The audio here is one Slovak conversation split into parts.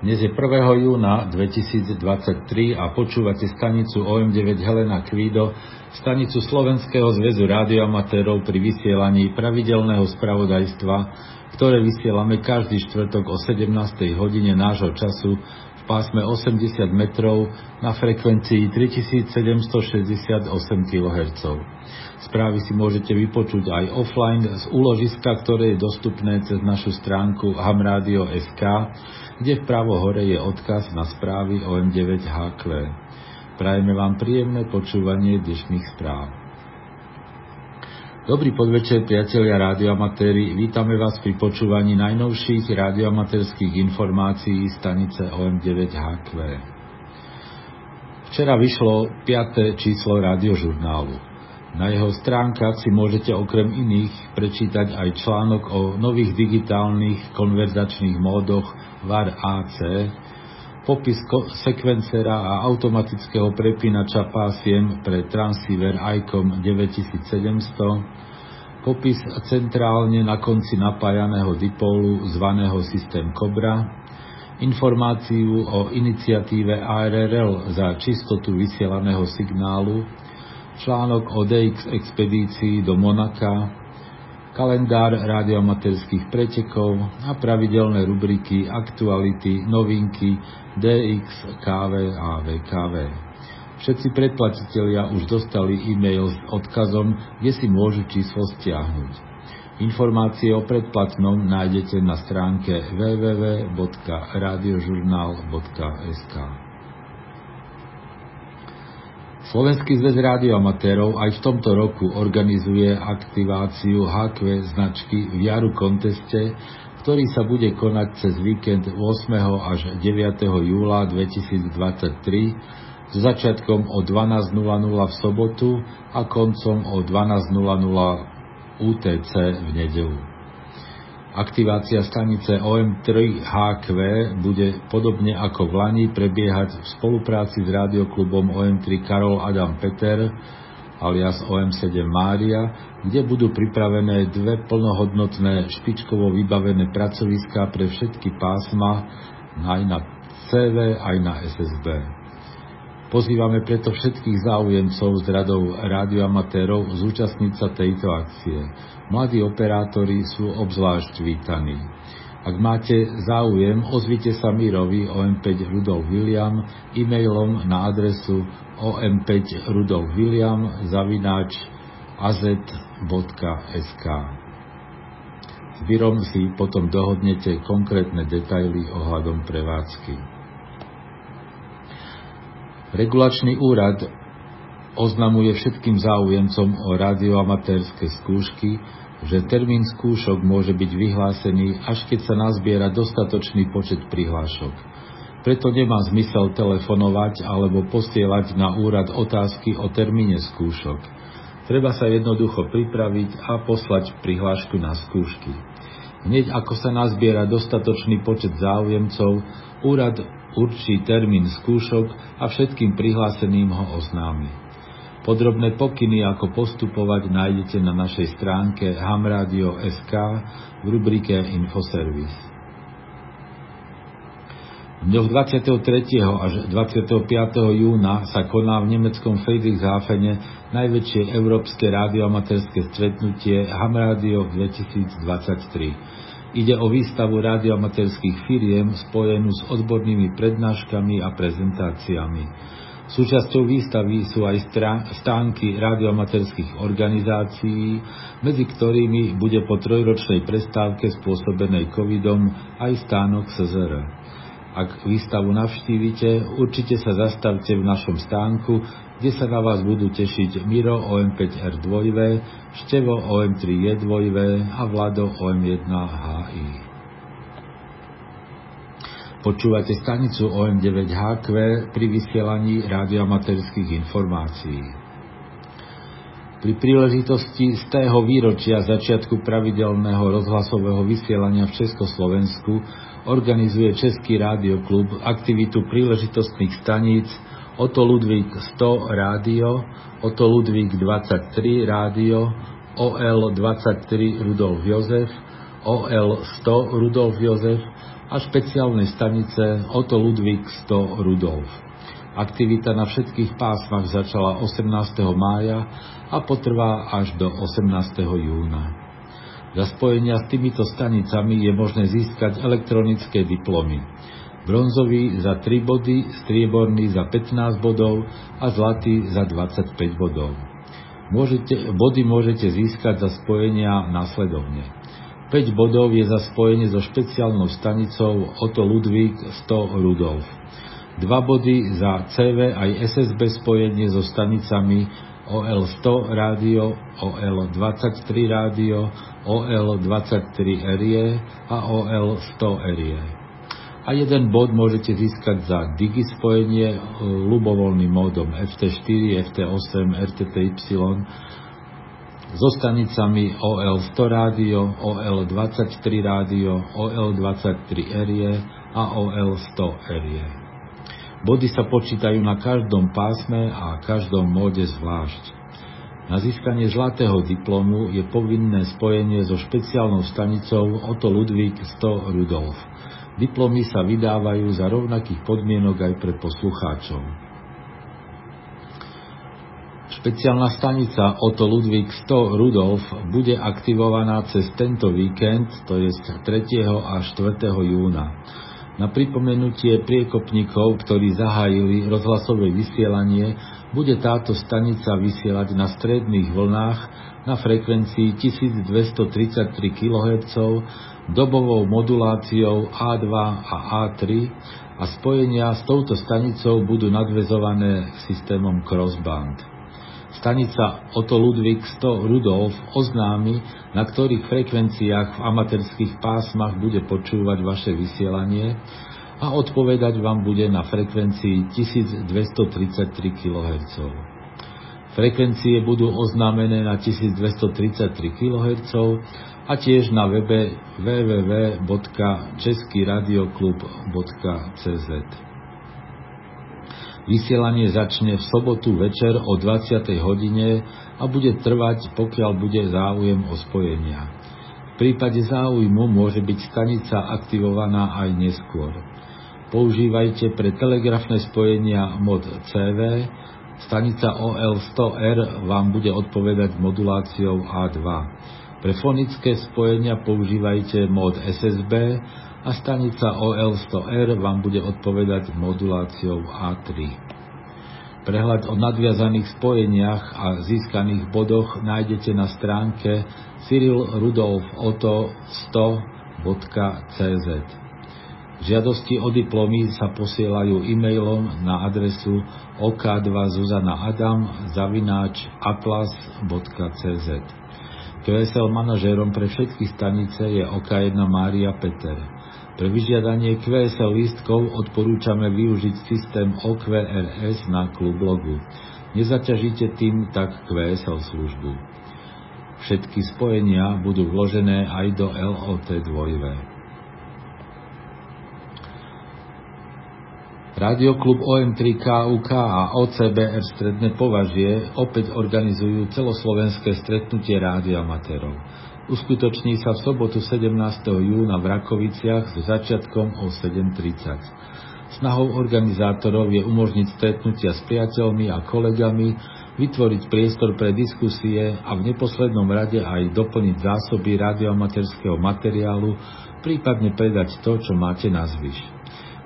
Dnes je 1. júna 2023 a počúvate stanicu OM9 Helena Kvído, stanicu Slovenského zväzu rádioamatérov pri vysielaní pravidelného spravodajstva, ktoré vysielame každý štvrtok o 17. hodine nášho času pásme 80 metrov na frekvencii 3768 kHz. Správy si môžete vypočuť aj offline z úložiska, ktoré je dostupné cez našu stránku hamradio.sk, kde vpravo hore je odkaz na správy OM9HQ. Prajeme vám príjemné počúvanie dnešných správ. Dobrý podvečer, priatelia rádioamatéri. Vítame vás pri počúvaní najnovších rádioamatérských informácií stanice OM9HQ. Včera vyšlo 5. číslo rádiožurnálu. Na jeho stránkach si môžete okrem iných prečítať aj článok o nových digitálnych konverzačných módoch VAR AC, popis sekvencera a automatického prepínača pásiem pre transceiver ICOM 9700, popis centrálne na konci napájaného dipólu zvaného systém Cobra, informáciu o iniciatíve ARRL za čistotu vysielaného signálu, článok o DX expedícii do Monaka, kalendár radiomaterských pretekov a pravidelné rubriky aktuality, novinky, DX, KV a VKV. Všetci predplatitelia už dostali e-mail s odkazom, kde si môžu číslo stiahnuť. Informácie o predplatnom nájdete na stránke www.radiožurnal.sk. Slovenský zväz rádioamatérov aj v tomto roku organizuje aktiváciu HQ značky v Jaru konteste, ktorý sa bude konať cez víkend 8. až 9. júla 2023 s začiatkom o 12.00 v sobotu a koncom o 12.00 UTC v nedelu. Aktivácia stanice OM3HQ bude podobne ako v Lani prebiehať v spolupráci s rádioklubom OM3 Karol Adam Peter alias OM7 Mária, kde budú pripravené dve plnohodnotné špičkovo vybavené pracoviská pre všetky pásma aj na CV, aj na SSB. Pozývame preto všetkých záujemcov z radov rádioamatérov zúčastniť sa tejto akcie. Mladí operátori sú obzvlášť vítaní. Ak máte záujem, ozvite sa Mirovi OM5 Rudolf William e-mailom na adresu om5 Rudolf William zavináč az.sk. S Mirom si potom dohodnete konkrétne detaily ohľadom prevádzky. Regulačný úrad oznamuje všetkým záujemcom o radioamatérske skúšky, že termín skúšok môže byť vyhlásený, až keď sa nazbiera dostatočný počet prihlášok. Preto nemá zmysel telefonovať alebo posielať na úrad otázky o termíne skúšok. Treba sa jednoducho pripraviť a poslať prihlášku na skúšky. Hneď ako sa nazbiera dostatočný počet záujemcov, úrad určí termín skúšok a všetkým prihláseným ho oznámi. Podrobné pokyny, ako postupovať, nájdete na našej stránke hamradio.sk v rubrike Infoservice. V dňoch 23. až 25. júna sa koná v nemeckom Friedrichshafene najväčšie európske rádioamatérske stretnutie Hamradio 2023 Ide o výstavu radioamatérských firiem spojenú s odbornými prednáškami a prezentáciami. Súčasťou výstavy sú aj stánky radioamatérských organizácií, medzi ktorými bude po trojročnej prestávke spôsobenej covidom aj stánok SZR. Ak výstavu navštívite, určite sa zastavte v našom stánku, kde sa na vás budú tešiť Miro OM5R2, Števo OM3J2 a Vlado OM1HI. Počúvate stanicu OM9HQ pri vysielaní radioamatérských informácií. Pri príležitosti z tého výročia začiatku pravidelného rozhlasového vysielania v Československu organizuje Český rádioklub aktivitu príležitostných staníc Oto Ludvík 100 rádio, Oto Ludvík 23 rádio, OL 23 Rudolf Jozef, OL 100 Rudolf Jozef, a špeciálnej stanice Otto Ludvík 100 Rudolf. Aktivita na všetkých pásmach začala 18. mája a potrvá až do 18. júna. Za spojenia s týmito stanicami je možné získať elektronické diplomy. Bronzový za 3 body, strieborný za 15 bodov a zlatý za 25 bodov. Môžete, body môžete získať za spojenia následovne. 5 bodov je za spojenie so špeciálnou stanicou Otto Ludvík 100 Rudolf. 2 body za CV aj SSB spojenie so stanicami OL100 rádio, OL23 rádio, OL23 erie a OL100 erie. A jeden bod môžete získať za digi spojenie ľubovoľným módom FT4, FT8, RTTY so stanicami OL100 rádio, OL23 rádio, OL23 erie a OL100 erie. Body sa počítajú na každom pásme a každom móde zvlášť. Na získanie zlatého diplomu je povinné spojenie so špeciálnou stanicou Otto Ludvík 100 Rudolf. Diplomy sa vydávajú za rovnakých podmienok aj pre poslucháčov. Špeciálna stanica Otto Ludvík 100 Rudolf bude aktivovaná cez tento víkend, to je 3. a 4. júna. Na pripomenutie priekopníkov, ktorí zahájili rozhlasové vysielanie, bude táto stanica vysielať na stredných vlnách na frekvencii 1233 kHz dobovou moduláciou A2 a A3 a spojenia s touto stanicou budú nadvezované systémom crossband. Stanica Otto Ludvík 100 Rudolf oznámi, na ktorých frekvenciách v amatérských pásmach bude počúvať vaše vysielanie a odpovedať vám bude na frekvencii 1233 kHz. Frekvencie budú oznámené na 1233 kHz a tiež na webe www.českyradioclub.cz. Vysielanie začne v sobotu večer o 20. hodine a bude trvať, pokiaľ bude záujem o spojenia. V prípade záujmu môže byť stanica aktivovaná aj neskôr. Používajte pre telegrafné spojenia mod CV, stanica OL100R vám bude odpovedať moduláciou A2. Pre fonické spojenia používajte mod SSB a stanica OL100R vám bude odpovedať moduláciou A3. Prehľad o nadviazaných spojeniach a získaných bodoch nájdete na stránke cyrilrudolfoto100.cz. Žiadosti o diplomy sa posielajú e-mailom na adresu ok2zuzanaadam zavináč atlas.cz. QSL manažérom pre všetky stanice je OK1 Mária Peter. Pre vyžiadanie QSL lístkov odporúčame využiť systém OQRS na klublogu. Nezaťažíte tým tak QSL službu. Všetky spojenia budú vložené aj do LOT 2. Radioklub OM3KUK a OCBR Stredné považie opäť organizujú celoslovenské stretnutie rádioamatérov uskutoční sa v sobotu 17. júna v Rakoviciach s začiatkom o 7.30. Snahou organizátorov je umožniť stretnutia s priateľmi a kolegami, vytvoriť priestor pre diskusie a v neposlednom rade aj doplniť zásoby radioamatérskeho materiálu, prípadne predať to, čo máte na zvyš.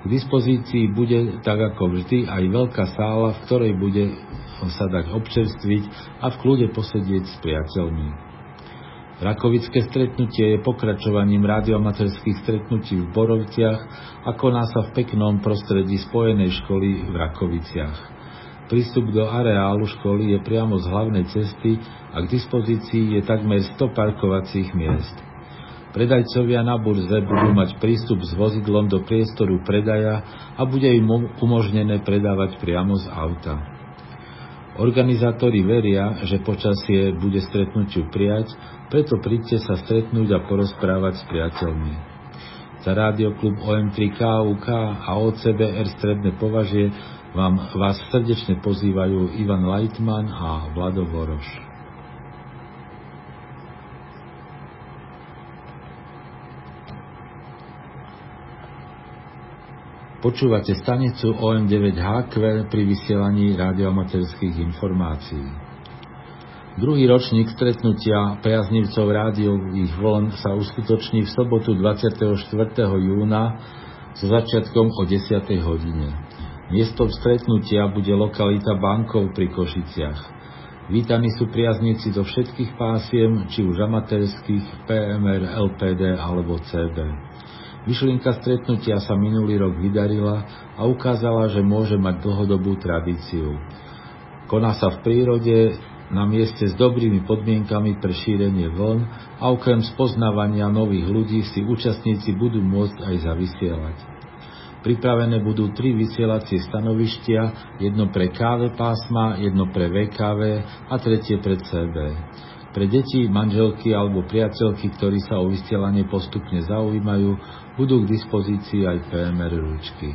K dispozícii bude, tak ako vždy, aj veľká sála, v ktorej bude sa dať občerstviť a v kľude posedieť s priateľmi. Rakovické stretnutie je pokračovaním radiomaterských stretnutí v Borovciach a koná sa v peknom prostredí spojenej školy v Rakoviciach. Prístup do areálu školy je priamo z hlavnej cesty a k dispozícii je takmer 100 parkovacích miest. Predajcovia na burze budú mať prístup s vozidlom do priestoru predaja a bude im umožnené predávať priamo z auta. Organizátori veria, že počasie bude stretnutiu prijať preto príďte sa stretnúť a porozprávať s priateľmi. Za Klub OM3 KUK a OCBR Stredné považie vám vás srdečne pozývajú Ivan Leitman a Vlado Voroš. Počúvate stanicu OM9HQ pri vysielaní radioamaterských informácií. Druhý ročník stretnutia priaznivcov rádiových vln sa uskutoční v sobotu 24. júna so začiatkom o 10. hodine. Miestom stretnutia bude lokalita Bankov pri Košiciach. Vítaní sú priazníci zo všetkých pásiem, či už amatérských, PMR, LPD alebo CB. Myšlienka stretnutia sa minulý rok vydarila a ukázala, že môže mať dlhodobú tradíciu. Koná sa v prírode, na mieste s dobrými podmienkami pre šírenie vln a okrem spoznávania nových ľudí si účastníci budú môcť aj zavysielať. Pripravené budú tri vysielacie stanovištia, jedno pre KV pásma, jedno pre VKV a tretie pre CB. Pre deti, manželky alebo priateľky, ktorí sa o vysielanie postupne zaujímajú, budú k dispozícii aj PMR ručky.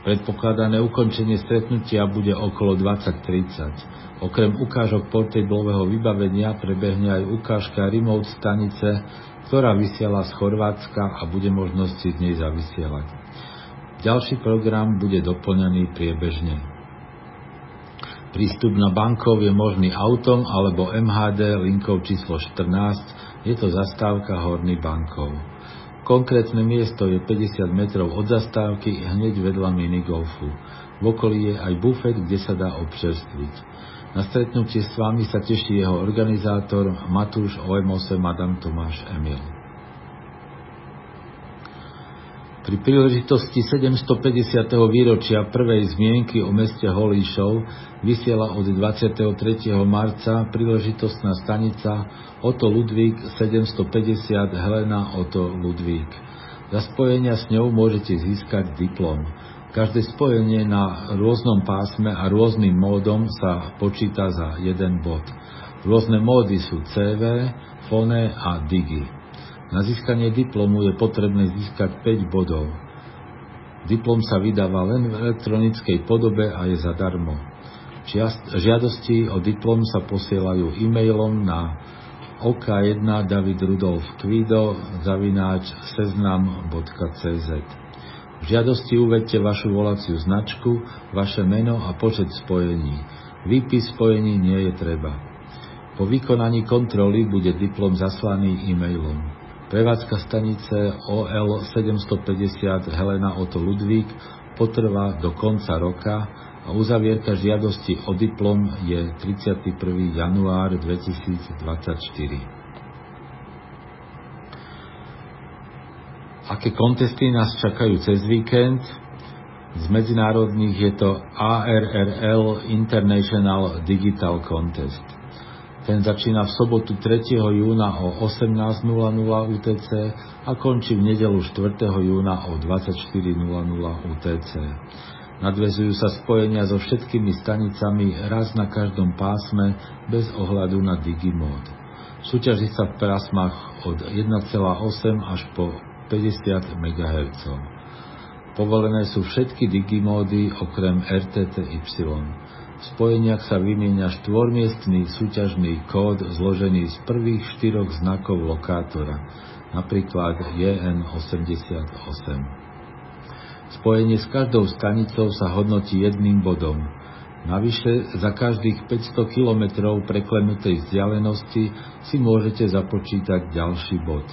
Predpokladané ukončenie stretnutia bude okolo 20.30. Okrem ukážok portablového vybavenia prebehne aj ukážka remote stanice, ktorá vysiela z Chorvátska a bude možnosť si z nej zavysielať. Ďalší program bude doplňaný priebežne. Prístup na bankov je možný autom alebo MHD linkou číslo 14, je to zastávka Horný bankov. Konkrétne miesto je 50 metrov od zastávky hneď vedľa minigolfu. V okolí je aj bufet, kde sa dá občerstviť. Na stretnutie s vami sa teší jeho organizátor Matúš OM8 Adam Tomáš Emil. Pri príležitosti 750. výročia prvej zmienky o meste Holíšov vysiela od 23. marca príležitostná stanica Oto Ludvík 750 Helena Oto Ludvík. Za spojenia s ňou môžete získať diplom. Každé spojenie na rôznom pásme a rôznym módom sa počíta za jeden bod. Rôzne módy sú CV, Fone a Digi. Na získanie diplomu je potrebné získať 5 bodov. Diplom sa vydáva len v elektronickej podobe a je zadarmo. Žiadosti o diplom sa posielajú e-mailom na ok1 David Rudolf Kvido zavináč seznam.cz V žiadosti uvedte vašu volaciu značku, vaše meno a počet spojení. Výpis spojení nie je treba. Po vykonaní kontroly bude diplom zaslaný e-mailom. Prevádzka stanice OL 750 Helena Oto Ludvík potrvá do konca roka a uzavierka žiadosti o diplom je 31. január 2024. Aké kontesty nás čakajú cez víkend? Z medzinárodných je to ARRL International Digital Contest. Ten začína v sobotu 3. júna o 18.00 UTC a končí v nedelu 4. júna o 24.00 UTC. Nadvezujú sa spojenia so všetkými stanicami raz na každom pásme bez ohľadu na Digimod. Súťaží sa v pásmach od 1,8 až po 50 MHz. Povolené sú všetky digimódy okrem RTTY. V spojeniach sa vymieňa štvormiestný súťažný kód zložený z prvých štyroch znakov lokátora, napríklad JN88. Spojenie s každou stanicou sa hodnotí jedným bodom. Navyše za každých 500 km preklenutej vzdialenosti si môžete započítať ďalší bod.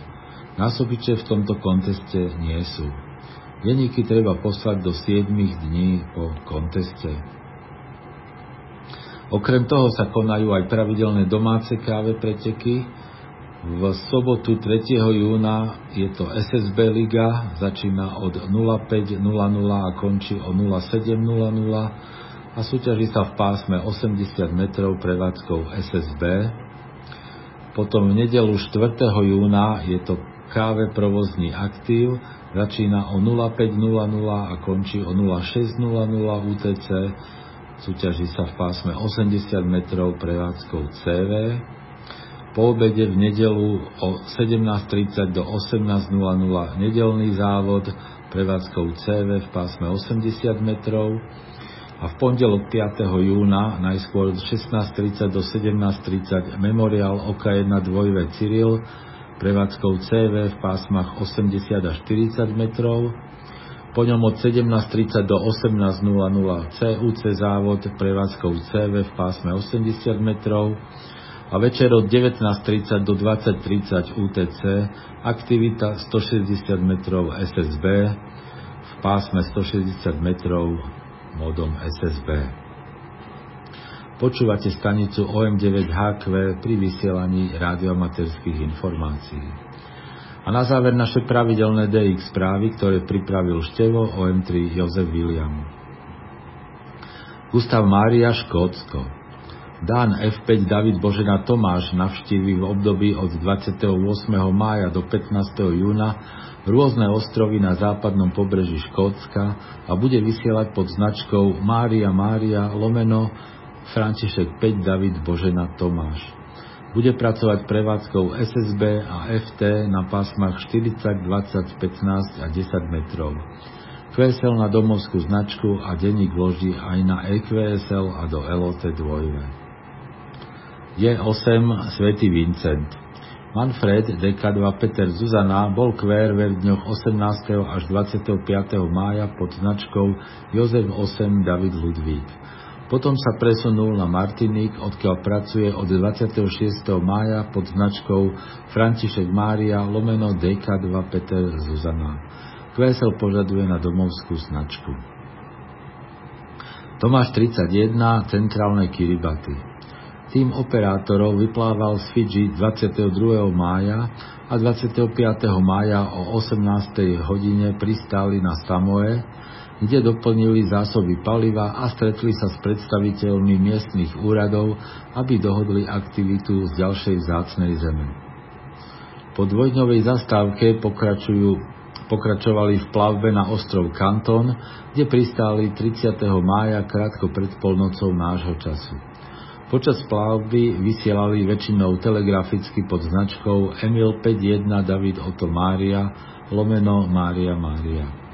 Násobiče v tomto konteste nie sú. Deníky treba poslať do 7 dní po konteste. Okrem toho sa konajú aj pravidelné domáce káve preteky. V sobotu 3. júna je to SSB Liga, začína od 05.00 a končí o 07.00 a súťaží sa v pásme 80 metrov prevádzkou SSB. Potom v nedelu 4. júna je to káve provozný aktív, začína o 05.00 a končí o 06.00 UTC Súťaží sa v pásme 80 metrov prevádzkou CV. Po obede v nedelu o 17.30 do 18.00 nedelný závod prevádzkou CV v pásme 80 metrov a v pondelok 5. júna najskôr od 16.30 do 17.30 memoriál OK1 dvojve Cyril prevádzkou CV v pásmach 80 až 40 metrov po ňom od 17.30 do 18.00 CUC závod prevádzkou CV v pásme 80 metrov a večer od 19.30 do 20.30 UTC aktivita 160 metrov SSB v pásme 160 metrov modom SSB. Počúvate stanicu OM9HQ pri vysielaní radiomaterských informácií. A na záver naše pravidelné DX správy, ktoré pripravil števo OM3 Jozef William. Gustav Mária Škótsko Dan F5 David Božena Tomáš navštíví v období od 28. mája do 15. júna rôzne ostrovy na západnom pobreží Škótska a bude vysielať pod značkou Mária Mária lomeno František 5 David Božena Tomáš. Bude pracovať prevádzkou SSB a FT na pásmach 40, 20, 15 a 10 metrov. QSL na domovskú značku a denník vloží aj na EQSL a do LOT 2 je 8 Svetý Vincent. Manfred, DK2 Peter Zuzana bol QRV v dňoch 18. až 25. mája pod značkou Jozef 8 David Ludvík. Potom sa presunul na Martinik, odkiaľ pracuje od 26. mája pod značkou František Mária lomeno DK2 Peter Zuzana. QSL požaduje na domovskú značku. Tomáš 31, centrálne Kiribati. Tým operátorov vyplával z Fidži 22. mája a 25. mája o 18. hodine pristáli na Samoe, kde doplnili zásoby paliva a stretli sa s predstaviteľmi miestnych úradov, aby dohodli aktivitu z ďalšej zácnej zeme. Po dvojdňovej zastávke pokračujú, pokračovali v plavbe na ostrov Kanton, kde pristáli 30. mája krátko pred polnocou nášho času. Počas plavby vysielali väčšinou telegraficky pod značkou Emil 51 David Otto Mária lomeno Mária Mária.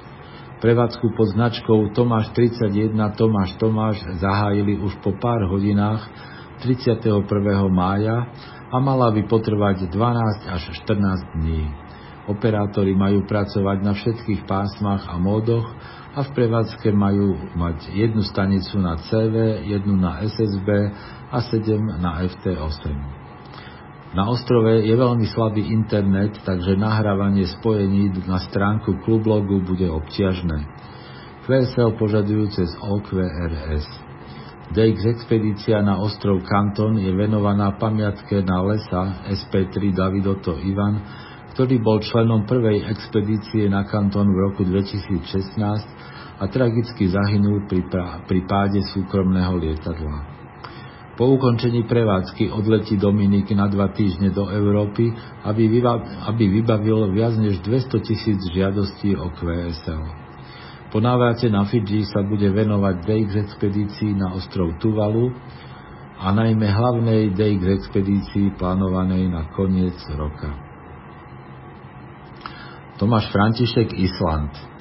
Prevádzku pod značkou Tomáš 31 Tomáš Tomáš zahájili už po pár hodinách 31. mája a mala by potrvať 12 až 14 dní. Operátori majú pracovať na všetkých pásmach a módoch a v prevádzke majú mať jednu stanicu na CV, jednu na SSB a 7 na FT8. Na ostrove je veľmi slabý internet, takže nahrávanie spojení na stránku klublogu bude obťažné. QSL požadujú cez OQRS. DX expedícia na ostrov Kanton je venovaná pamiatke na lesa SP3 Davidoto Ivan, ktorý bol členom prvej expedície na Kanton v roku 2016 a tragicky zahynul pri, pri páde súkromného lietadla. Po ukončení prevádzky odletí Dominik na dva týždne do Európy, aby, aby vybavil viac než 200 tisíc žiadostí o QSL. Po návrate na Fidži sa bude venovať DX expedícii na ostrov Tuvalu a najmä hlavnej DX expedícii plánovanej na koniec roka. Tomáš František Island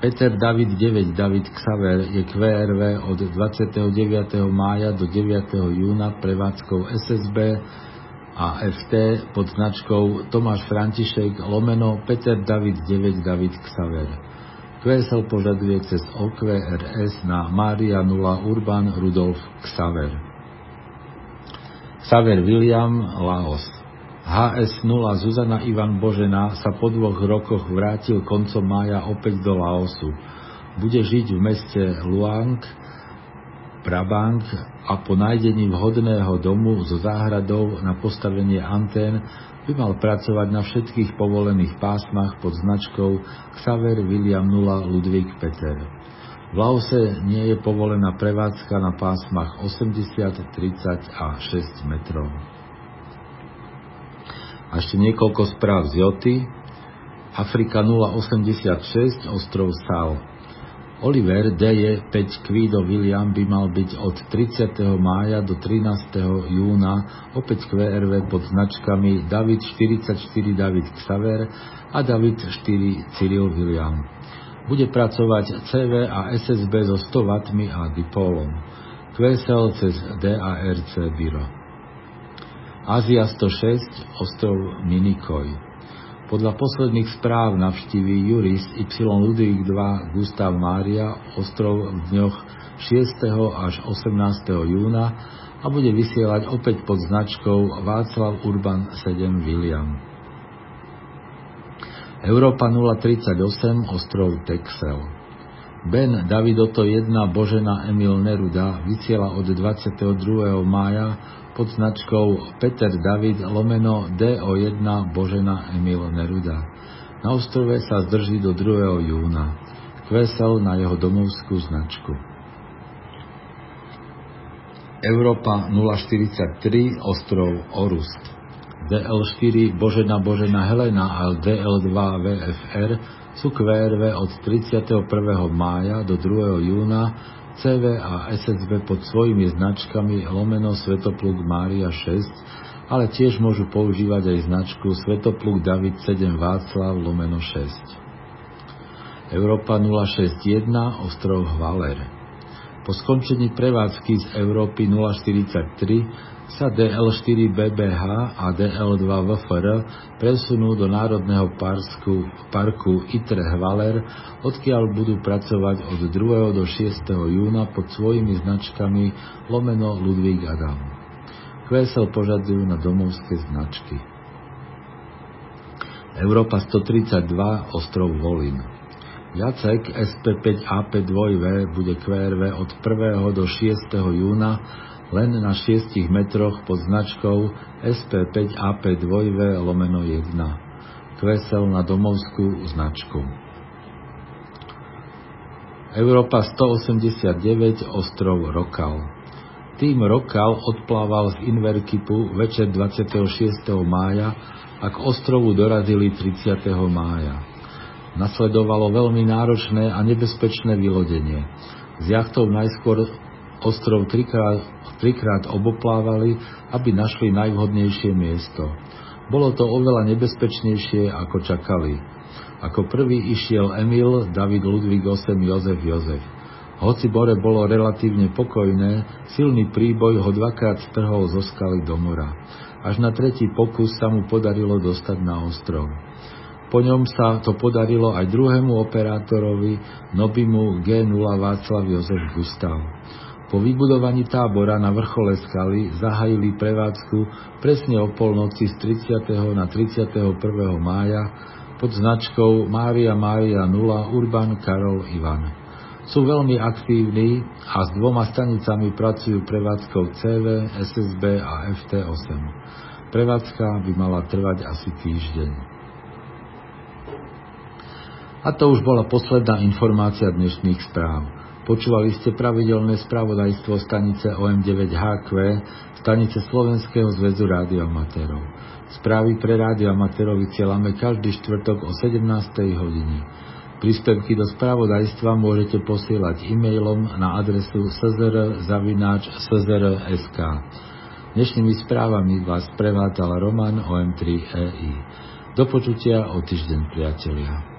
Peter David 9 David Xaver je QRV od 29. mája do 9. júna prevádzkou SSB a FT pod značkou Tomáš František lomeno Peter David 9 David Xaver. QSL požaduje cez OQRS na Mária 0 Urban Rudolf Xaver. Xaver William Laos HS-0 Zuzana Ivan Božena sa po dvoch rokoch vrátil koncom mája opäť do Laosu. Bude žiť v meste Luang, Prabang a po nájdení vhodného domu so záhradou na postavenie antén by mal pracovať na všetkých povolených pásmach pod značkou Xaver William 0 Ludvík Peter. V Laose nie je povolená prevádzka na pásmach 80, 30 a 6 metrov. A ešte niekoľko správ z Joty. Afrika 086, ostrov Sal. Oliver D. 5 Kvído William by mal byť od 30. mája do 13. júna opäť QRV pod značkami David 44 David Xaver a David 4 Cyril William. Bude pracovať CV a SSB so 100 W a dipolom. QSL cez DARC Biro. Ázia 106, ostrov Minikoj. Podľa posledných správ navštíví Juris Y Ludvík II Gustav Mária ostrov v dňoch 6. až 18. júna a bude vysielať opäť pod značkou Václav Urban 7 William. Európa 038 ostrov Texel. Ben Davidoto 1 Božena Emil Neruda vysiela od 22. mája pod značkou Peter David lomeno DO1 Božena Emil Neruda. Na ostrove sa zdrží do 2. júna. Kvesel na jeho domovskú značku. Európa 043 ostrov Orust. DL4 Božena Božena Helena a DL2 VFR sú QRV od 31. mája do 2. júna CV a SSB pod svojimi značkami lomeno Svetopluk Mária 6, ale tiež môžu používať aj značku Svetopluk David 7 Václav lomeno 6. Európa 061 ostrov Hvaler po skončení prevádzky z Európy 043 sa DL4 BBH a DL2 VFR presunú do Národného parku, parku ITRE Hvaler, odkiaľ budú pracovať od 2. do 6. júna pod svojimi značkami Lomeno Ludvík Adam. Kvesel požadujú na domovské značky. Európa 132 ostrov Volin. Jacek SP5AP2V bude QRV od 1. do 6. júna len na 6 metroch pod značkou SP5AP2V lomeno 1. Kvesel na domovskú značku. Európa 189 ostrov Rokal. Tým Rokal odplával z Inverkipu večer 26. mája a k ostrovu dorazili 30. mája. Nasledovalo veľmi náročné a nebezpečné vylodenie. Z jachtou najskôr ostrov trikrát, trikrát oboplávali, aby našli najvhodnejšie miesto. Bolo to oveľa nebezpečnejšie, ako čakali. Ako prvý išiel Emil, David Ludvík 8, Jozef Jozef. Hoci Bore bolo relatívne pokojné, silný príboj ho dvakrát strhol zo skaly do mora. Až na tretí pokus sa mu podarilo dostať na ostrov. Po ňom sa to podarilo aj druhému operátorovi Nobimu G0 Václav Jozef Gustav. Po vybudovaní tábora na vrchole skaly zahajili prevádzku presne o polnoci z 30. na 31. mája pod značkou Mária Mária 0 Urban Karol Ivan. Sú veľmi aktívni a s dvoma stanicami pracujú prevádzkou CV, SSB a FT8. Prevádzka by mala trvať asi týždeň. A to už bola posledná informácia dnešných správ. Počúvali ste pravidelné spravodajstvo stanice OM9HQ, stanice Slovenského zväzu rádioamatérov. Správy pre rádioamatérov vysielame každý štvrtok o 17. hodine. Príspevky do spravodajstva môžete posielať e-mailom na adresu szr.sk. Dnešnými správami vás prevádzal Roman OM3EI. Do počutia o týždeň, priatelia.